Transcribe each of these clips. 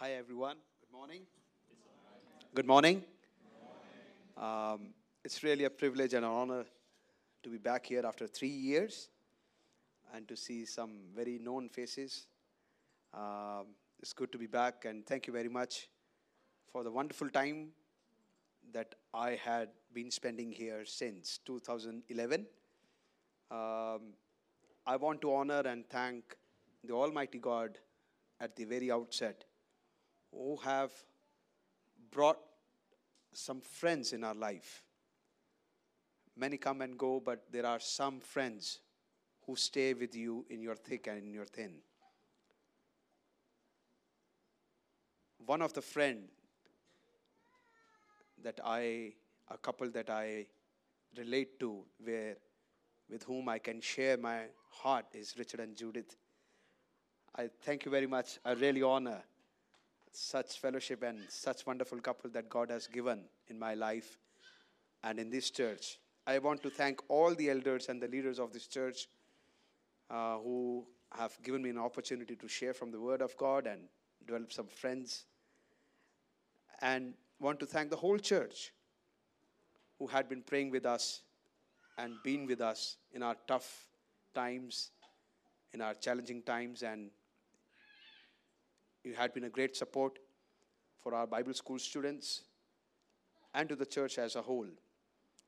Hi, everyone. Good morning. Good morning. Um, it's really a privilege and an honor to be back here after three years and to see some very known faces. Um, it's good to be back, and thank you very much for the wonderful time that I had been spending here since 2011. Um, I want to honor and thank the Almighty God at the very outset who have brought some friends in our life. Many come and go, but there are some friends who stay with you in your thick and in your thin. One of the friend that I, a couple that I relate to, where with whom I can share my heart is Richard and Judith. I thank you very much. I really honor such fellowship and such wonderful couple that God has given in my life and in this church. I want to thank all the elders and the leaders of this church uh, who have given me an opportunity to share from the Word of God and develop some friends. And want to thank the whole church who had been praying with us and been with us in our tough times, in our challenging times, and you had been a great support for our Bible school students and to the church as a whole.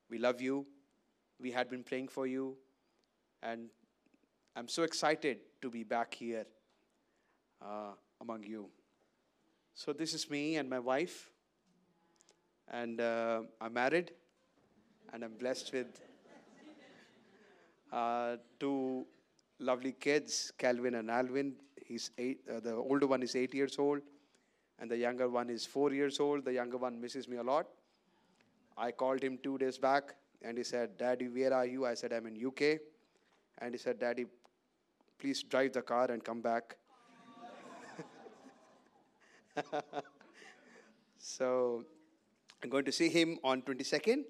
We love you. We had been praying for you, and I'm so excited to be back here uh, among you. So, this is me and my wife, and uh, I'm married, and I'm blessed with uh, two lovely kids, Calvin and Alvin. He's eight, uh, the older one is eight years old, and the younger one is four years old. The younger one misses me a lot. I called him two days back, and he said, "Daddy, where are you?" I said, "I'm in UK," and he said, "Daddy, please drive the car and come back." so I'm going to see him on 22nd,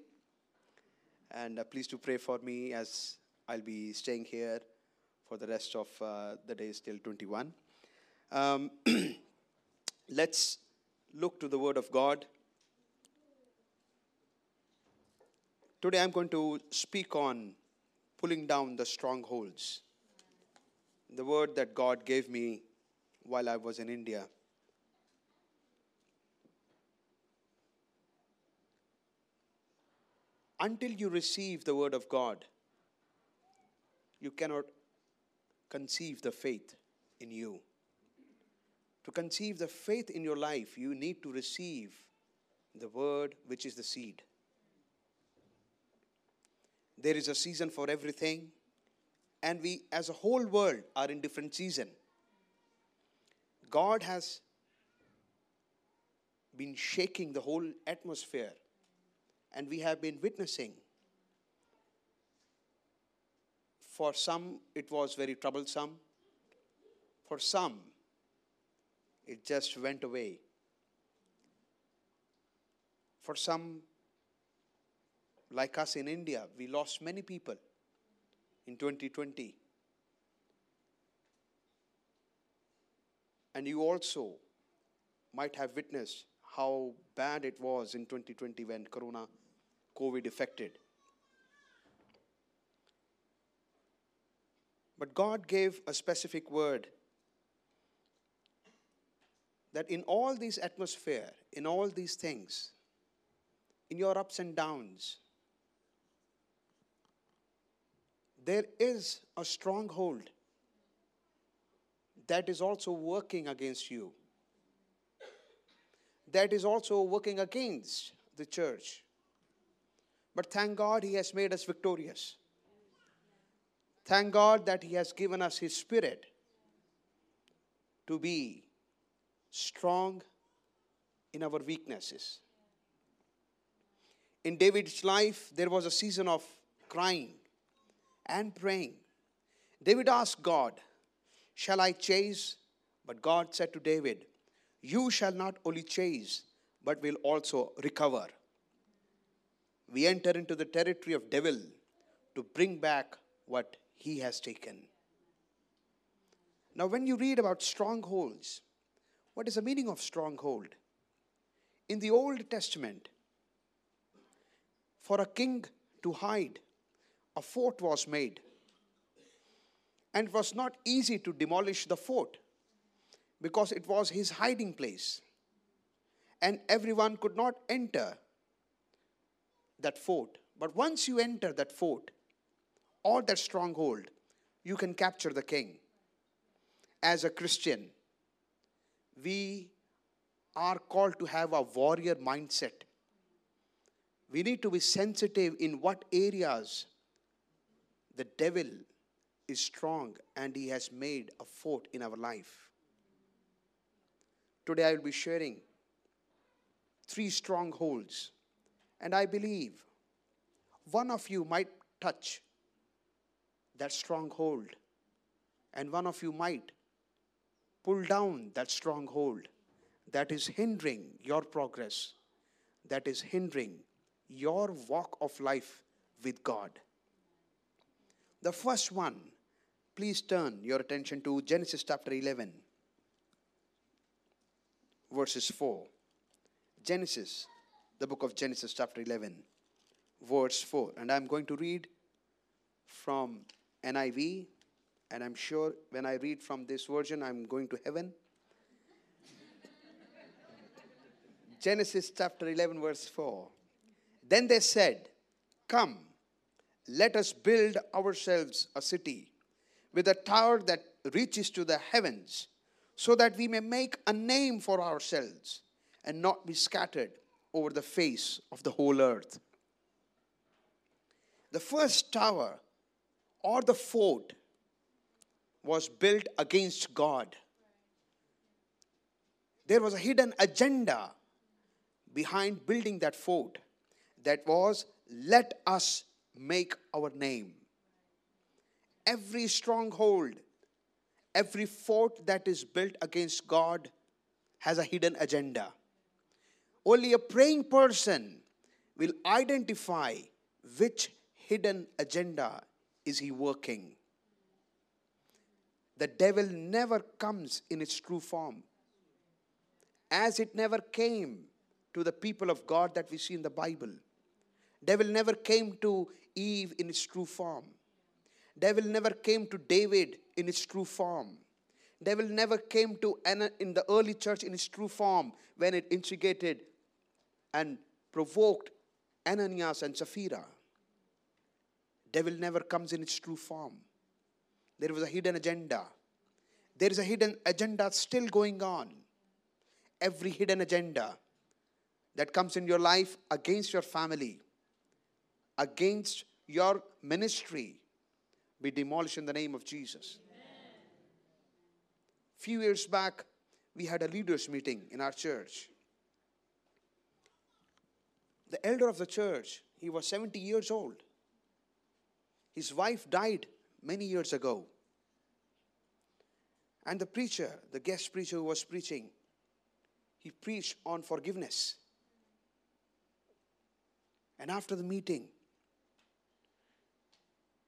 and uh, please do pray for me as I'll be staying here for the rest of uh, the days till 21. Um, let's look to the Word of God. Today I'm going to speak on pulling down the strongholds. The word that God gave me while I was in India. Until you receive the Word of God, you cannot conceive the faith in you. To conceive the faith in your life, you need to receive the Word, which is the seed. There is a season for everything, and we, as a whole world, are in different season. God has been shaking the whole atmosphere, and we have been witnessing For some, it was very troublesome. For some, it just went away. For some, like us in India, we lost many people in 2020. And you also might have witnessed how bad it was in 2020 when Corona, COVID affected. But God gave a specific word that in all these atmosphere, in all these things, in your ups and downs, there is a stronghold that is also working against you, that is also working against the church. But thank God, He has made us victorious. Thank God that He has given us His Spirit to be strong in our weaknesses. In David's life, there was a season of crying and praying. David asked God, Shall I chase? But God said to David, You shall not only chase, but will also recover. We enter into the territory of devil to bring back what he has taken. Now, when you read about strongholds, What is the meaning of stronghold? In the Old Testament, for a king to hide, a fort was made. And it was not easy to demolish the fort because it was his hiding place. And everyone could not enter that fort. But once you enter that fort or that stronghold, you can capture the king. As a Christian, we are called to have a warrior mindset. We need to be sensitive in what areas the devil is strong and he has made a fort in our life. Today I will be sharing three strongholds, and I believe one of you might touch that stronghold, and one of you might pull down that stronghold that is hindering your progress, that is hindering your walk of life with God. The first one, please turn your attention to Genesis chapter 11, verses 4. Genesis, the book of Genesis, chapter 11, verse 4. And I'm going to read from NIV, and I'm sure when I read from this version, I'm going to heaven. Genesis chapter 11, verse 4. Then they said, Come, let us build ourselves a city with a tower that reaches to the heavens, so that we may make a name for ourselves and not be scattered over the face of the whole earth. The first tower or the fort was built against God. There was a hidden agenda behind building that fort that was let us make our name. Every stronghold, every fort that is built against God has a hidden agenda. Only a praying person will identify which hidden agenda is he working. The devil never comes in its true form. As it never came to the people of God that we see in the Bible. Devil never came to Eve in its true form. Devil never came to David in its true form. Devil never came to Anna in the early church in its true form when it instigated and provoked Ananias and Sapphira. Devil never comes in its true form. There was a hidden agenda. There is a hidden agenda still going on. Every hidden agenda that comes in your life against your family, against your ministry, be demolished in the name of Jesus. A few years back, we had a leaders' meeting in our church the elder of the church, he was 70 years old. His wife died many years ago. And the preacher, the guest preacher who was preaching, he preached on forgiveness. And after the meeting,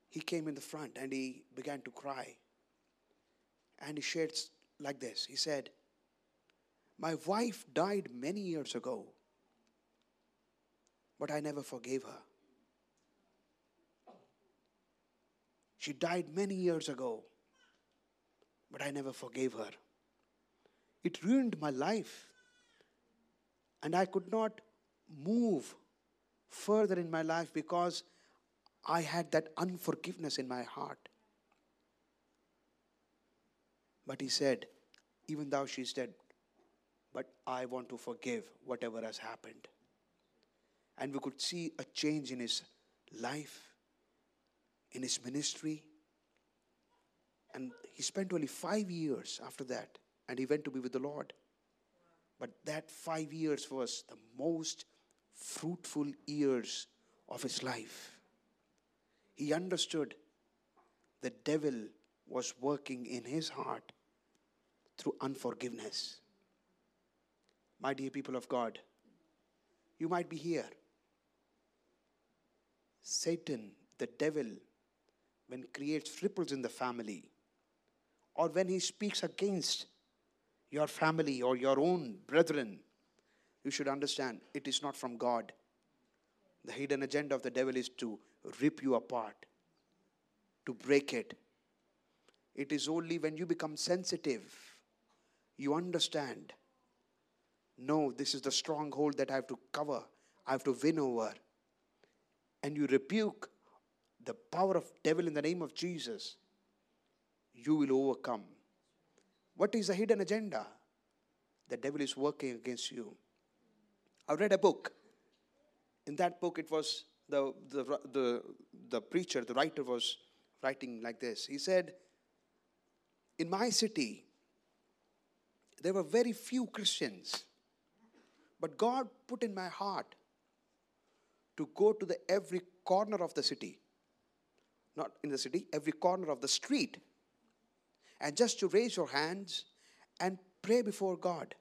he came in the front and he began to cry. And he shared like this He said, My wife died many years ago but I never forgave her. She died many years ago, but I never forgave her. It ruined my life, and I could not move further in my life because I had that unforgiveness in my heart. But he said, Even though she's dead, but I want to forgive whatever has happened and we could see a change in his life, in his ministry. And he spent only five years after that, and he went to be with the Lord. But that five years was the most fruitful years of his life. He understood the devil was working in his heart through unforgiveness. My dear people of God, you might be here Satan, the devil, when creates ripples in the family, or when he speaks against your family or your own brethren, you should understand it is not from God. The hidden agenda of the devil is to rip you apart, to break it. It is only when you become sensitive, you understand. No, this is the stronghold that I have to cover, I have to win over. And you rebuke the power of devil in the name of Jesus, you will overcome. What is the hidden agenda? The devil is working against you. I read a book. In that book, it was the, the, the, the preacher, the writer was writing like this. He said, In my city, there were very few Christians, but God put in my heart to go to the every corner of the city not in the city, every corner of the street, and just to raise your hands and pray before God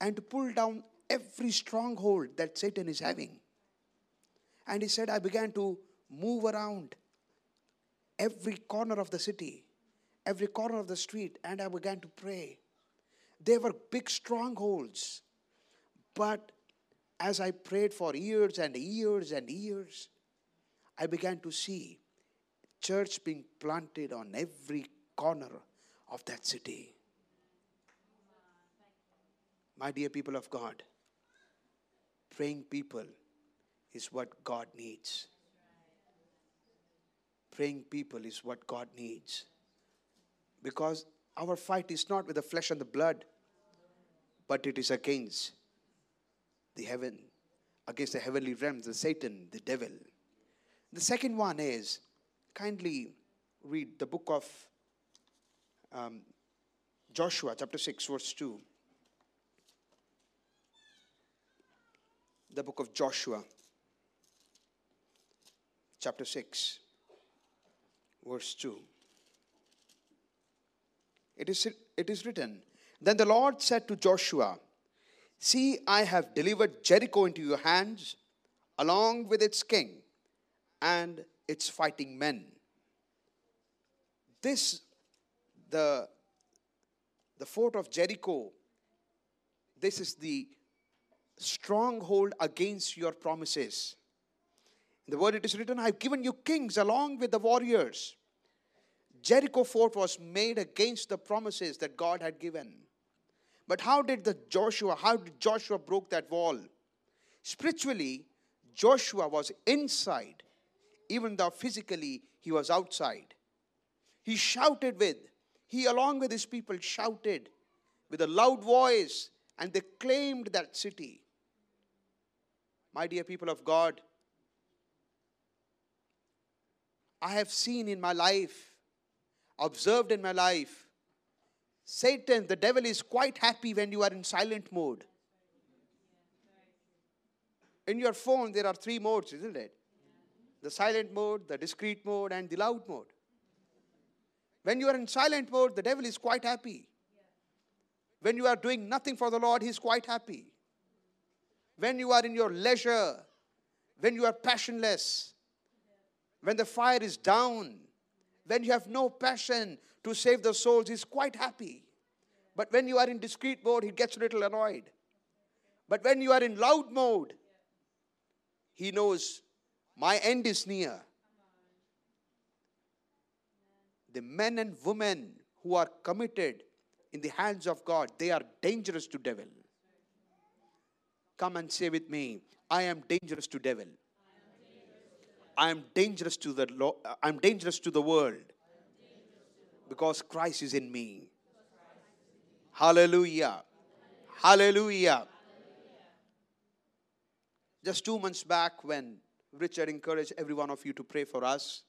and to pull down every stronghold that Satan is having. And he said, I began to move around every corner of the city, every corner of the street, and I began to pray. They were big strongholds. But as I prayed for years and years and years, I began to see church being planted on every corner of that city. My dear people of God, praying people is what God needs. Praying people is what God needs. Because our fight is not with the flesh and the blood, but it is against the heaven, against the heavenly realms, the Satan, the devil. The second one is kindly read the book of um, Joshua, chapter 6, verse 2. The book of Joshua, chapter 6, verse 2. It is, it is written, Then the Lord said to Joshua, See, I have delivered Jericho into your hands, along with its king and its fighting men. This, the, the fort of Jericho, this is the stronghold against your promises. In the word it is written, I've given you kings along with the warriors. Jericho fort was made against the promises that God had given. But how did the Joshua, how did Joshua broke that wall? Spiritually, Joshua was inside even though physically he was outside. He shouted with, he along with his people shouted with a loud voice, and they claimed that city. My dear people of God, I have seen in my life, observed in my life, Satan, the devil, is quite happy when you are in silent mode. In your phone, there are three modes, isn't it? The silent mode, the discreet mode, and the loud mode. When you are in silent mode, the devil is quite happy. When you are doing nothing for the Lord, he is quite happy. When you are in your leisure, when you are passionless, when the fire is down, when you have no passion to save the souls, he's quite happy. But when you are in discreet mode, he gets a little annoyed. But when you are in loud mode, he knows my end is near. The men and women who are committed in the hands of God, they are dangerous to devil. Come and say with me, I am dangerous to devil. I am dangerous to the lo- I'm dangerous to the world because Christ is in me. Hallelujah. Hallelujah. Just two months back, when Richard encouraged every one of you to pray for us.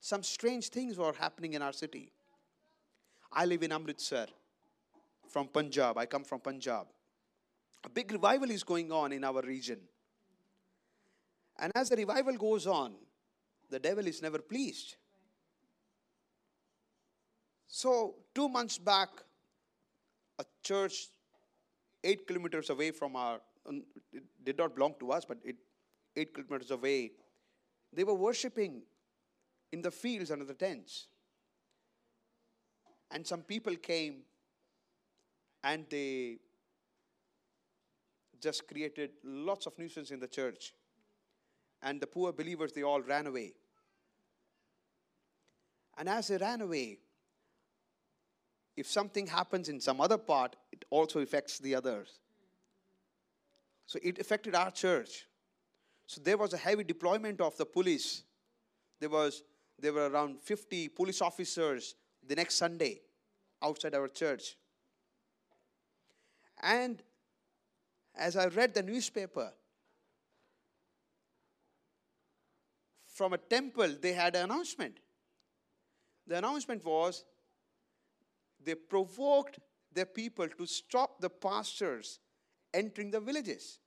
Some strange things were happening in our city. I live in Amritsar from Punjab. I come from Punjab. A big revival is going on in our region. And as the revival goes on, the devil is never pleased. So, two months back, a church eight kilometers away from our, um, it did not belong to us, but it eight kilometers away, they were worshiping in the fields under the tents. And some people came and they just created lots of nuisance in the church. And the poor believers, they all ran away. And as they ran away, if something happens in some other part, it also affects the others. So it affected our church. So there was a heavy deployment of the police. There was there were around 50 police officers the next Sunday outside our church. And as I read the newspaper, from a temple, they had an announcement. The announcement was they provoked their people to stop the pastors entering the villages.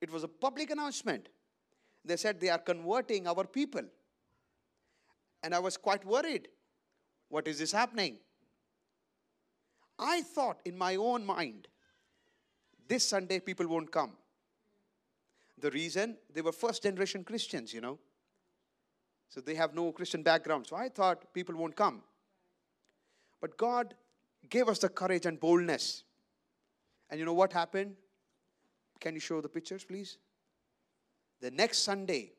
It was a public announcement. They said they are converting our people. And I was quite worried. What is this happening? I thought in my own mind, this Sunday people won't come. The reason they were first generation Christians, you know. So they have no Christian background. So I thought people won't come. But God gave us the courage and boldness. And you know what happened? Can you show the pictures, please? The next Sunday,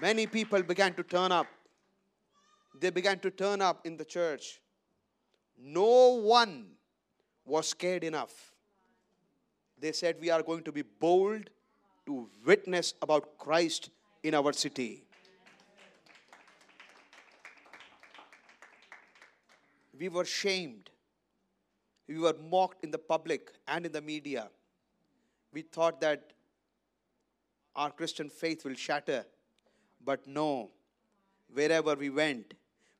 many people began to turn up. They began to turn up in the church. No one was scared enough. They said, We are going to be bold to witness about Christ in our city. We were shamed. We were mocked in the public and in the media. We thought that our Christian faith will shatter but no, wherever we went,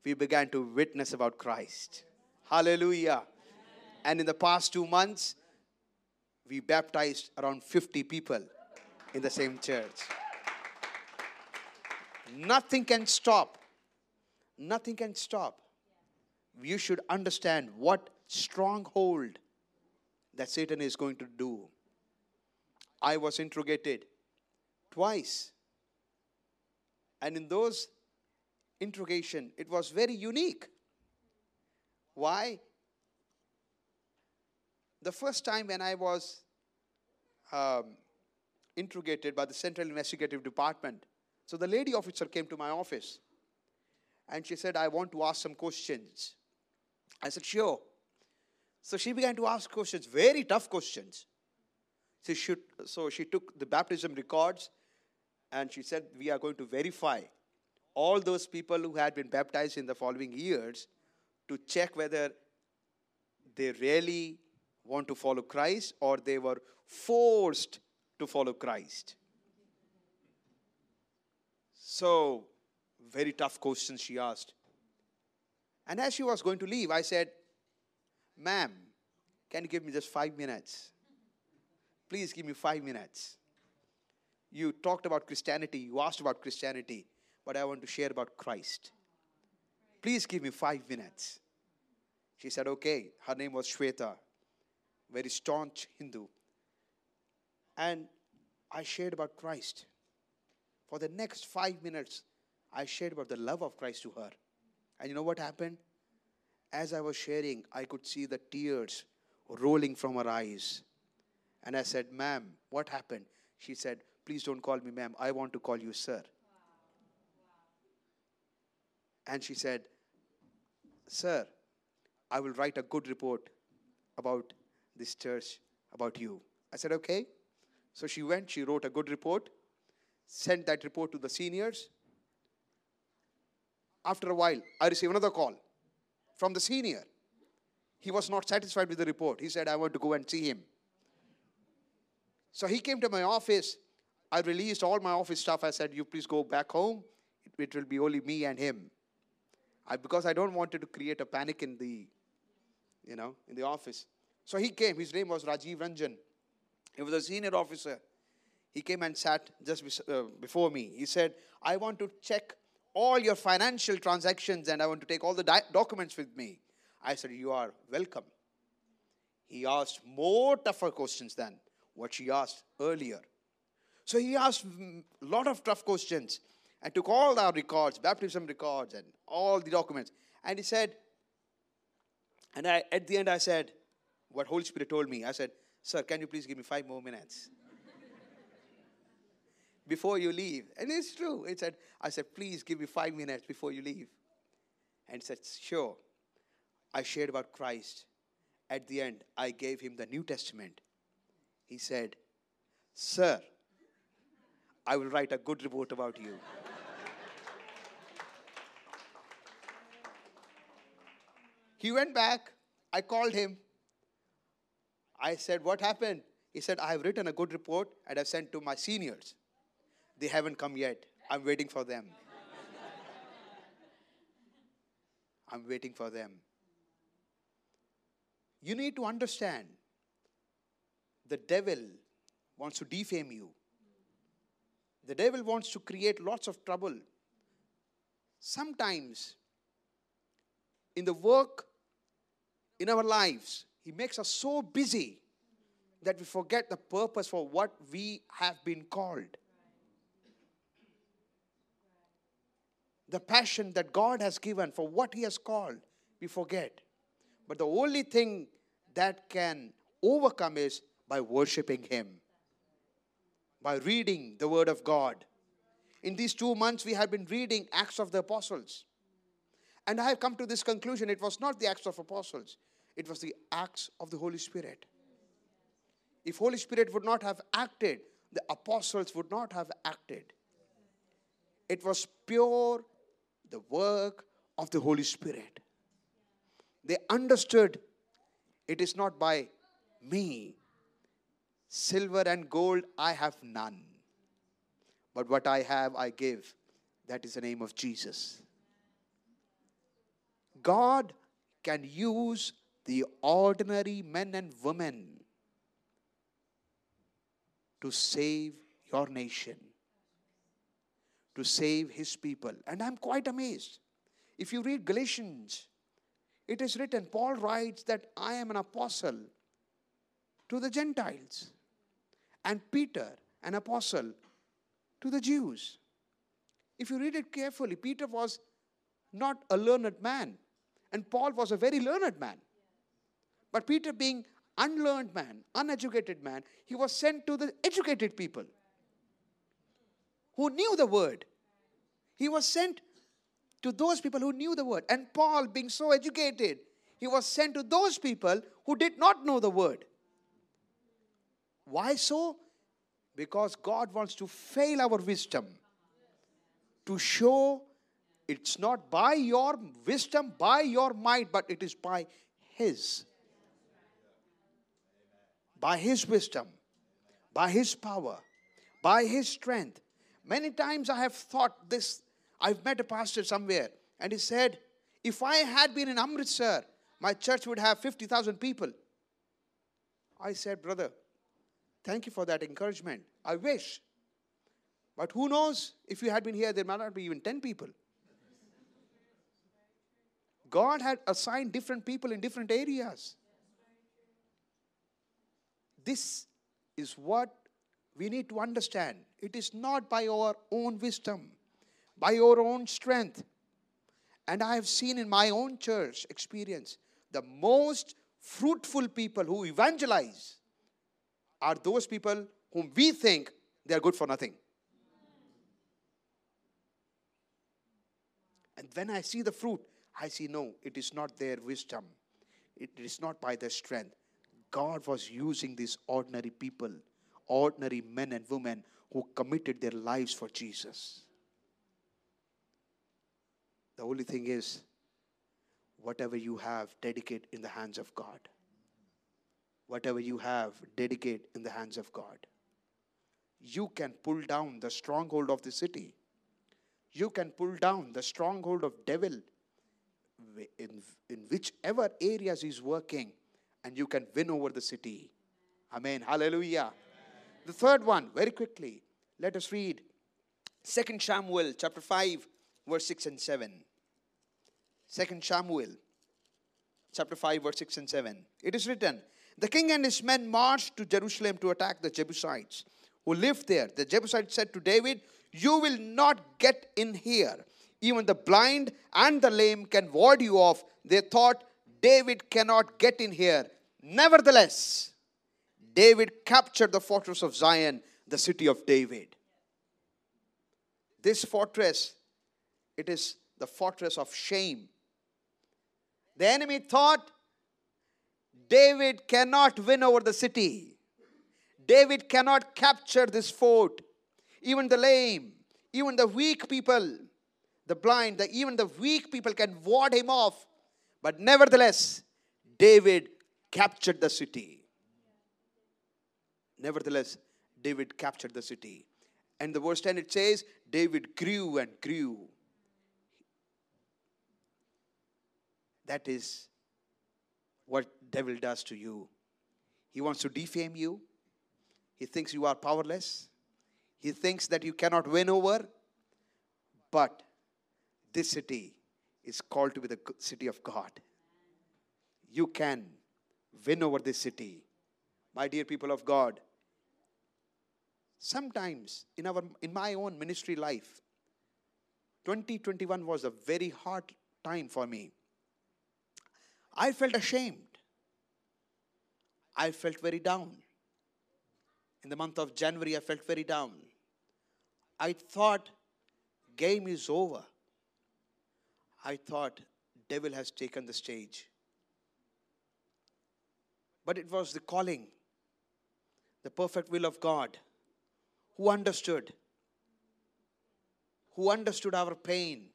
we began to witness about Christ. Hallelujah. And in the past two months, we baptized around 50 people in the same church. Nothing can stop. Nothing can stop. You should understand what stronghold that Satan is going to do. I was interrogated twice and in those interrogation, it was very unique. Why? The first time when I was um, interrogated by the Central Investigative Department, so the lady officer came to my office and she said, I want to ask some questions. I said, sure. So she began to ask questions, very tough questions. So she, so she took the baptism records and she said, We are going to verify all those people who had been baptized in the following years to check whether they really want to follow Christ or they were forced to follow Christ. So, very tough questions she asked. And as she was going to leave, I said, Ma'am, can you give me just five minutes? Please give me five minutes you talked about Christianity, you asked about Christianity, but I want to share about Christ. Please give me five minutes. She said, okay. Her name was Shweta, very staunch Hindu. And I shared about Christ. For the next five minutes, I shared about the love of Christ to her. And you know what happened? As I was sharing, I could see the tears rolling from her eyes. And I said, Ma'am, what happened? She said, Please don't call me ma'am. I want to call you sir. And she said, Sir, I will write a good report about this church, about you. I said, Okay. So she went, she wrote a good report, sent that report to the seniors. After a while, I received another call from the senior. He was not satisfied with the report. He said, I want to go and see him. So he came to my office I released all my office stuff. I said, You please go back home. It, it will be only me and him. I, because I don't wanted to create a panic in the, you know, in the office. So he came. His name was Rajiv Ranjan. He was a senior officer. He came and sat just uh, before me. He said, I want to check all your financial transactions and I want to take all the di- documents with me. I said, You are welcome. He asked more tougher questions than what she asked earlier. So he asked a lot of tough questions. and took all our records, baptism records, and all the documents. And he said, and I, at the end, I said, what Holy Spirit told me, I said, Sir, can you please give me five more minutes? Before you leave. And it's true. It said, I said, please give me five minutes before you leave. And said, sure. I shared about Christ. At the end, I gave him the New Testament. He said, Sir, I will write a good report about you. he went back. I called him. I said, What happened? He said, I have written a good report and I've sent to my seniors. They haven't come yet. I'm waiting for them. I'm waiting for them. You need to understand the devil wants to defame you. The devil wants to create lots of trouble. Sometimes, in the work in our lives, he makes us so busy that we forget the purpose for what we have been called. The passion that God has given for what He has called, we forget. But the only thing that can overcome is by worshiping Him, by reading the Word of God. In these two months, we have been reading Acts of the Apostles. And I have come to this conclusion it was not the Acts of Apostles, it was the Acts of the Holy Spirit. If Holy Spirit would not have acted, the apostles would not have acted. It was pure the work of the Holy Spirit. They understood it is not by me. Silver and gold I have none. But what I have, I give. That is the name of Jesus. God can use the ordinary men and women to save your nation, to save his people. And I'm quite amazed. If you read Galatians, it is written, Paul writes that I am an apostle to the Gentiles, and Peter, an apostle to the Jews. If you read it carefully, Peter was not a learned man, and Paul was a very learned man. But Peter, being unlearned man, uneducated man, he was sent to the educated people who knew the word. He was sent to those people who knew the word. And Paul, being so educated, he was sent to those people who did not know the word. Why so? Because God wants to fail our wisdom to show it's not by your wisdom, by your might, but it is by His by His wisdom, by His power, by His strength. Many times I have thought this. I've met a pastor somewhere, and he said, If I had been in Amritsar, my church would have 50,000 people. I said, Brother, thank you for that encouragement. I wish. But who knows? If you had been here, there might not be even 10 people. God had assigned different people in different areas. This is what we need to understand. It is not by our own wisdom, by your own strength. And I have seen in my own church experience the most fruitful people who evangelize are those people whom we think they are good for nothing. And when I see the fruit, I see no, it is not their wisdom, it is not by their strength. God was using these ordinary people, ordinary men and women who committed their lives for Jesus. The only thing is, whatever you have, dedicate in the hands of God. Whatever you have, dedicate in the hands of God. You can pull down the stronghold of the city. You can pull down the stronghold of devil in, in whichever areas he's working and you can win over the city. Amen. Hallelujah. Amen. The third one, very quickly, let us read 2 Samuel chapter 5, verse 6 and 7. 2 Samuel chapter 5, verse 6 and 7. It is written, The king and his men marched to Jerusalem to attack the Jebusites who lived there. The Jebusite said to David, You will not get in here. Even the blind and the lame can ward you off. They thought, David cannot get in here. Nevertheless, David captured the fortress of Zion, the city of David. This fortress, it is the fortress of shame. The enemy thought David cannot win over the city. David cannot capture this fort. Even the lame, even the weak people, the blind, the, even the weak people can ward him off. But nevertheless, David captured the city. Nevertheless, David captured the city. And the verse 10 it says, David grew and grew. That is what devil does to you. He wants to defame you. He thinks you are powerless. He thinks that you cannot win over. But this city is called to be the city of God. You can win over this city. My dear people of God, sometimes in, our, in my own ministry life, 2021 was a very hard time for me. I felt ashamed. I felt very down. In the month of January, I felt very down. I thought game is over. I thought devil has taken the stage. But it was the calling, the perfect will of God, who understood, who understood our pain,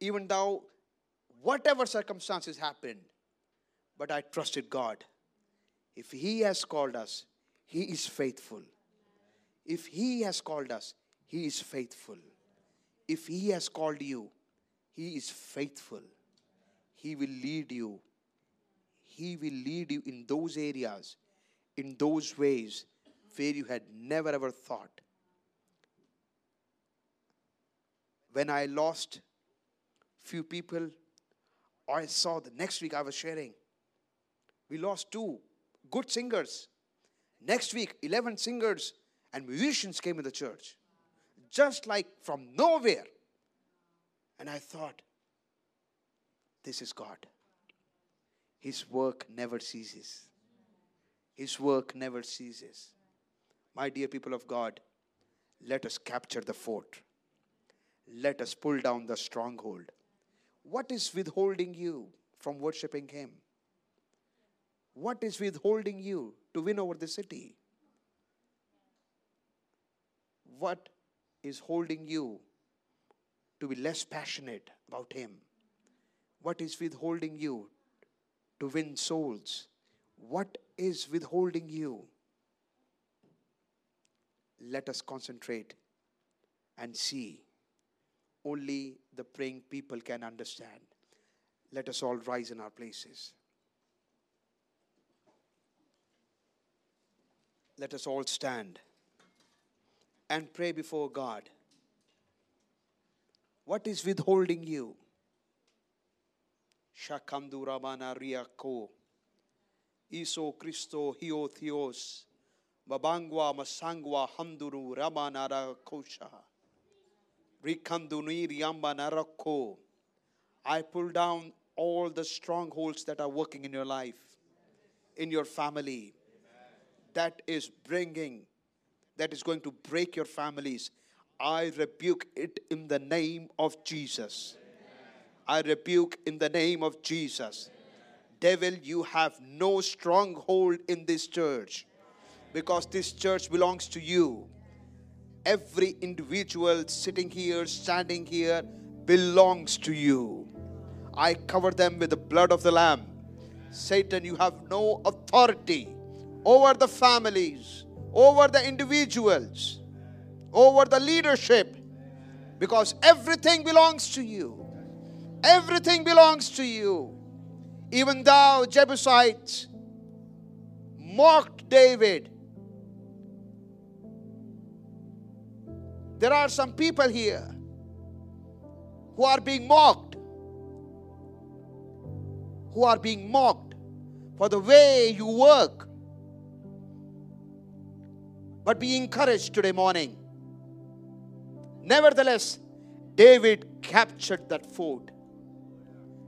even though whatever circumstances happened, but I trusted God. If He has called us, He is faithful. If He has called us, He is faithful. If He has called you, He is faithful. He will lead you. He will lead you in those areas, in those ways where you had never ever thought. When I lost few people, I saw the next week I was sharing, we lost two good singers. Next week, 11 singers and musicians came in the church, just like from nowhere. And I thought, this is God. His work never ceases. His work never ceases. My dear people of God, let us capture the fort. Let us pull down the stronghold. What is withholding you from worshiping Him? What is withholding you to win over the city? What is holding you to be less passionate about Him? What is withholding you to win souls? What is withholding you? Let us concentrate and see. Only the praying people can understand. Let us all rise in our places. Let us all stand and pray before God. What is withholding you? Shakandu Ramana Riako. Iso Christo Hio Theos. Babangwa Masangwa Handuru Ramanara Kosha. I pull down all the strongholds that are working in your life, in your family, that is bringing, that is going to break your families. I rebuke it in the name of Jesus. I rebuke in the name of Jesus. Devil, you have no stronghold in this church because this church belongs to you. Every individual sitting here, standing here, belongs to you. I cover them with the blood of the Lamb. Satan, you have no authority over the families, over the individuals, over the leadership, because everything belongs to you. Everything belongs to you. Even thou, Jebusites, mocked David. There are some people here who are being mocked, who are being mocked for the way you work, But be encouraged today morning. Nevertheless, David captured that fort.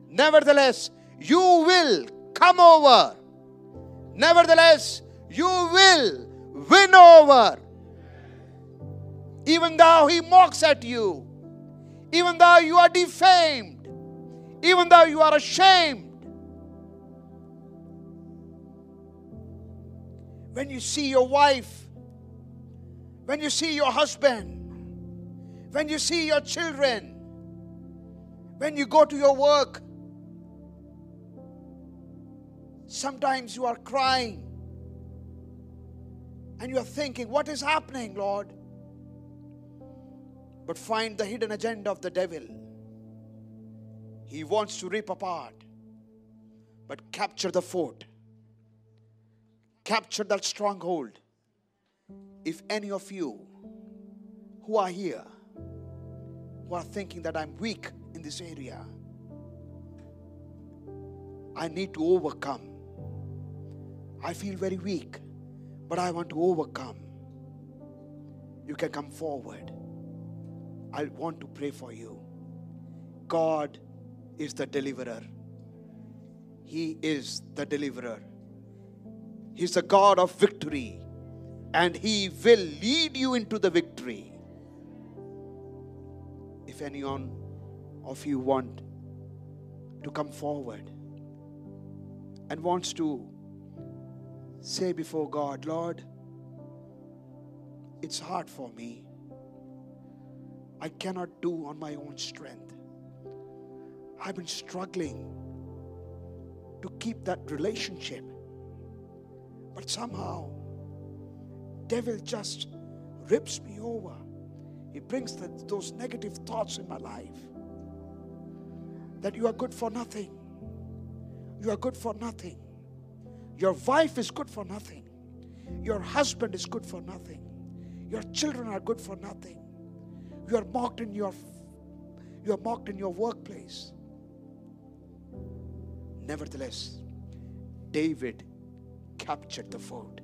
Nevertheless, you will come over. Nevertheless, you will win over. Even though he mocks at you, even though you are defamed, even though you are ashamed. When you see your wife, when you see your husband, when you see your children, when you go to your work, sometimes you are crying. And you are thinking, What is happening, Lord? But find the hidden agenda of the devil. He wants to rip apart, but capture the fort, capture that stronghold. If any of you who are here, who are thinking that I'm weak in this area, I need to overcome. I feel very weak, but I want to overcome. You can come forward. I want to pray for you. God is the deliverer. He is the deliverer. He's the God of victory, and He will lead you into the victory. If anyone of you want to come forward and wants to say before God, Lord, it's hard for me. I cannot do on my own strength. I've been struggling to keep that relationship. But somehow, devil just rips me over. He brings the, those negative thoughts in my life. That you are good for nothing. You are good for nothing. Your wife is good for nothing. Your husband is good for nothing. Your children are good for nothing. You are mocked in your you are mocked in your workplace. Nevertheless, David captured the fort.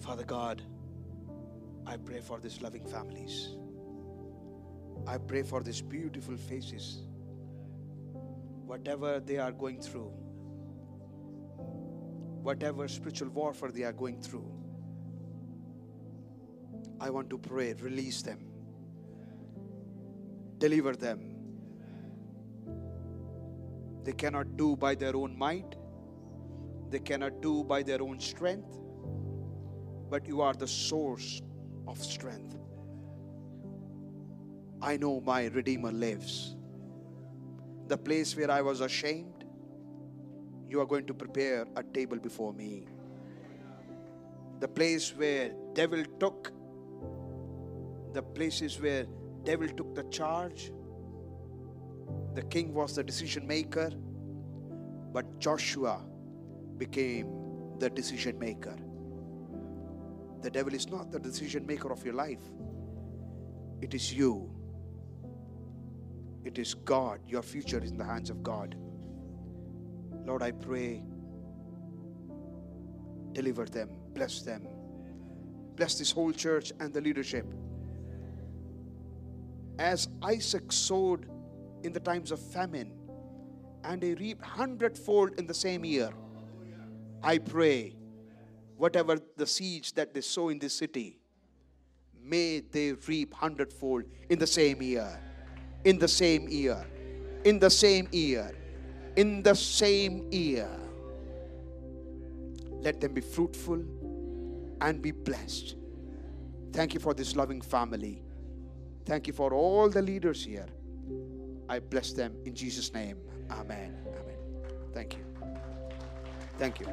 Father God, I pray for these loving families. I pray for these beautiful faces. Whatever they are going through, whatever spiritual warfare they are going through, I want to pray, release them, deliver them. They cannot do by their own might, they cannot do by their own strength, but you are the source of strength. I know my Redeemer lives. The place where I was ashamed, you are going to prepare a table before me. The place where devil took the places where devil took the charge. The king was the decision maker but joshua became the decision maker. The devil is not the decision maker of your life. It is you. It is god. Your future is in the hands of god. Lord i pray deliver them bless them. Bless this whole church and the leadership as Isaac sowed in the times of famine and he reaped hundredfold in the same year. I pray, whatever the seeds that they sow in this city, may they reap hundredfold in the same year. In the same year. In the same year. In the same year. Let them be fruitful and be blessed. Thank you for this loving family. Thank you for all the leaders here. I bless them in Jesus' name. Amen. Amen. Thank you. Thank you.